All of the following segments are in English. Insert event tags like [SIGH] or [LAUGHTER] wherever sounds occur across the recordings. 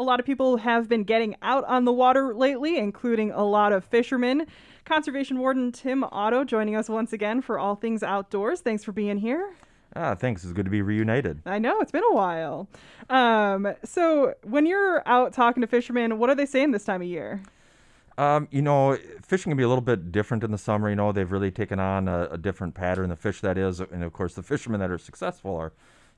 A lot of people have been getting out on the water lately, including a lot of fishermen. Conservation Warden Tim Otto joining us once again for all things outdoors. Thanks for being here. Ah, thanks. It's good to be reunited. I know it's been a while. Um, so, when you're out talking to fishermen, what are they saying this time of year? Um, you know, fishing can be a little bit different in the summer. You know, they've really taken on a, a different pattern. The fish that is, and of course, the fishermen that are successful are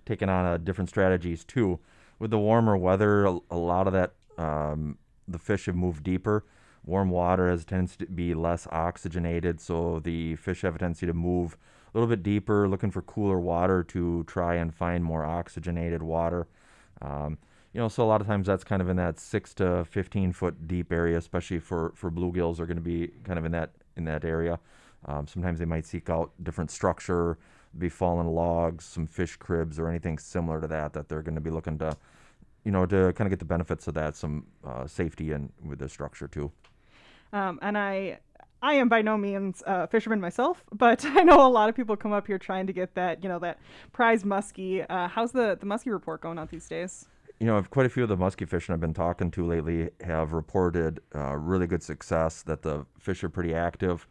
taking on uh, different strategies too. With the warmer weather, a, a lot of that um, the fish have moved deeper. Warm water has tends to be less oxygenated, so the fish have a tendency to move a little bit deeper, looking for cooler water to try and find more oxygenated water. Um, you know, so a lot of times that's kind of in that six to fifteen foot deep area, especially for for bluegills are going to be kind of in that in that area. Um, sometimes they might seek out different structure, be fallen logs, some fish cribs, or anything similar to that that they're going to be looking to, you know, to kind of get the benefits of that, some uh, safety and with the structure too. Um, and I I am by no means a fisherman myself, but [LAUGHS] I know a lot of people come up here trying to get that, you know, that prize muskie. Uh, how's the the muskie report going out these days? you know, quite a few of the muskie fishing I've been talking to lately have reported uh, really good success. That the fish are pretty active.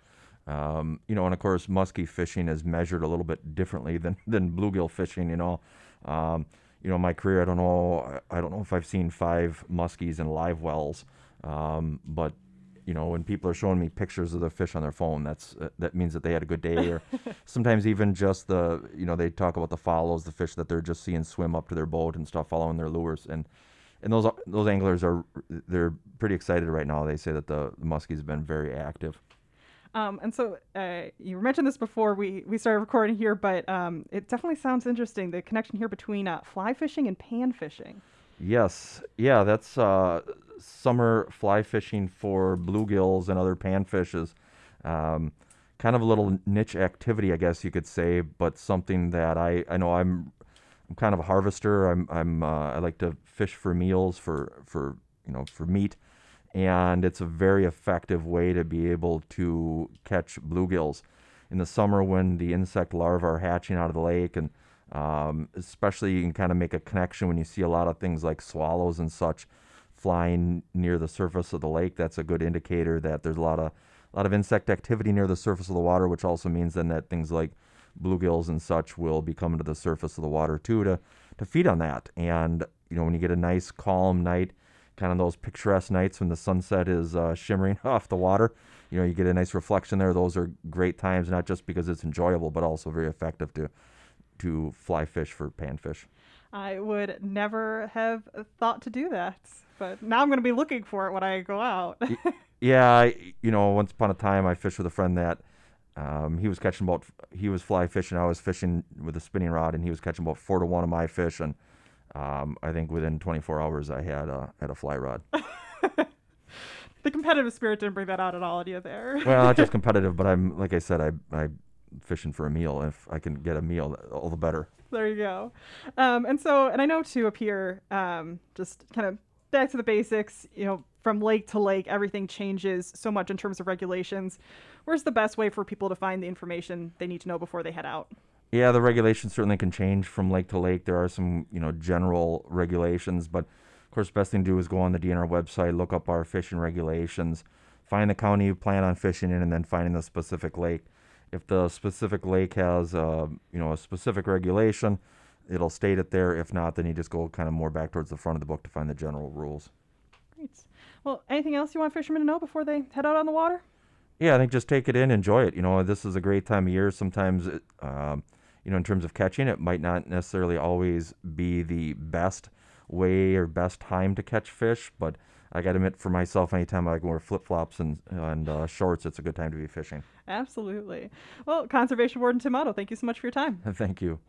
Um, you know, and of course, muskie fishing is measured a little bit differently than [LAUGHS] than bluegill fishing. You know, um, you know, my career, I don't know, I don't know if I've seen five muskies in live wells, um, but you know, when people are showing me pictures of the fish on their phone, that's uh, that means that they had a good day. Or [LAUGHS] sometimes even just the, you know, they talk about the follows, the fish that they're just seeing swim up to their boat and stuff, following their lures, and and those those anglers are they're pretty excited right now. They say that the, the muskies have been very active. Um, and so uh, you mentioned this before we, we started recording here, but um, it definitely sounds interesting the connection here between uh, fly fishing and pan fishing. Yes, yeah, that's uh, summer fly fishing for bluegills and other panfishes. Um, kind of a little niche activity, I guess you could say, but something that I, I know I'm I'm kind of a harvester. I'm I'm uh, I like to fish for meals for for you know for meat, and it's a very effective way to be able to catch bluegills in the summer when the insect larvae are hatching out of the lake and um, especially you can kind of make a connection when you see a lot of things like swallows and such flying near the surface of the lake. That's a good indicator that there's a lot of a lot of insect activity near the surface of the water, which also means then that things like bluegills and such will be coming to the surface of the water too to to feed on that. And you know when you get a nice calm night, kind of those picturesque nights when the sunset is uh, shimmering [LAUGHS] off the water, you know you get a nice reflection there. Those are great times, not just because it's enjoyable, but also very effective to to fly fish for panfish. I would never have thought to do that but now I'm going to be looking for it when I go out. [LAUGHS] yeah, I, you know, once upon a time I fished with a friend that um, he was catching about he was fly fishing, I was fishing with a spinning rod, and he was catching about four to one of my fish, and um, I think within 24 hours I had a had a fly rod. [LAUGHS] the competitive spirit didn't bring that out at all in you there. well, not just [LAUGHS] competitive, but I'm like I said, I I fishing for a meal. If I can get a meal, all the better. There you go. Um, and so, and I know too up here, um, just kind of back to the basics, you know, from lake to lake, everything changes so much in terms of regulations. Where's the best way for people to find the information they need to know before they head out? Yeah, the regulations certainly can change from lake to lake. There are some, you know, general regulations, but of course, the best thing to do is go on the DNR website, look up our fishing regulations, find the county you plan on fishing in, and then finding the specific lake. If the specific lake has, uh, you know, a specific regulation, it'll state it there. If not, then you just go kind of more back towards the front of the book to find the general rules. Great. Well, anything else you want fishermen to know before they head out on the water? Yeah, I think just take it in, enjoy it. You know, this is a great time of year. Sometimes, it, um, you know, in terms of catching, it might not necessarily always be the best way or best time to catch fish, but I got to admit for myself, anytime I can wear flip flops and and uh, shorts, it's a good time to be fishing. Absolutely. Well, Conservation Warden Tim Otto, thank you so much for your time. [LAUGHS] Thank you.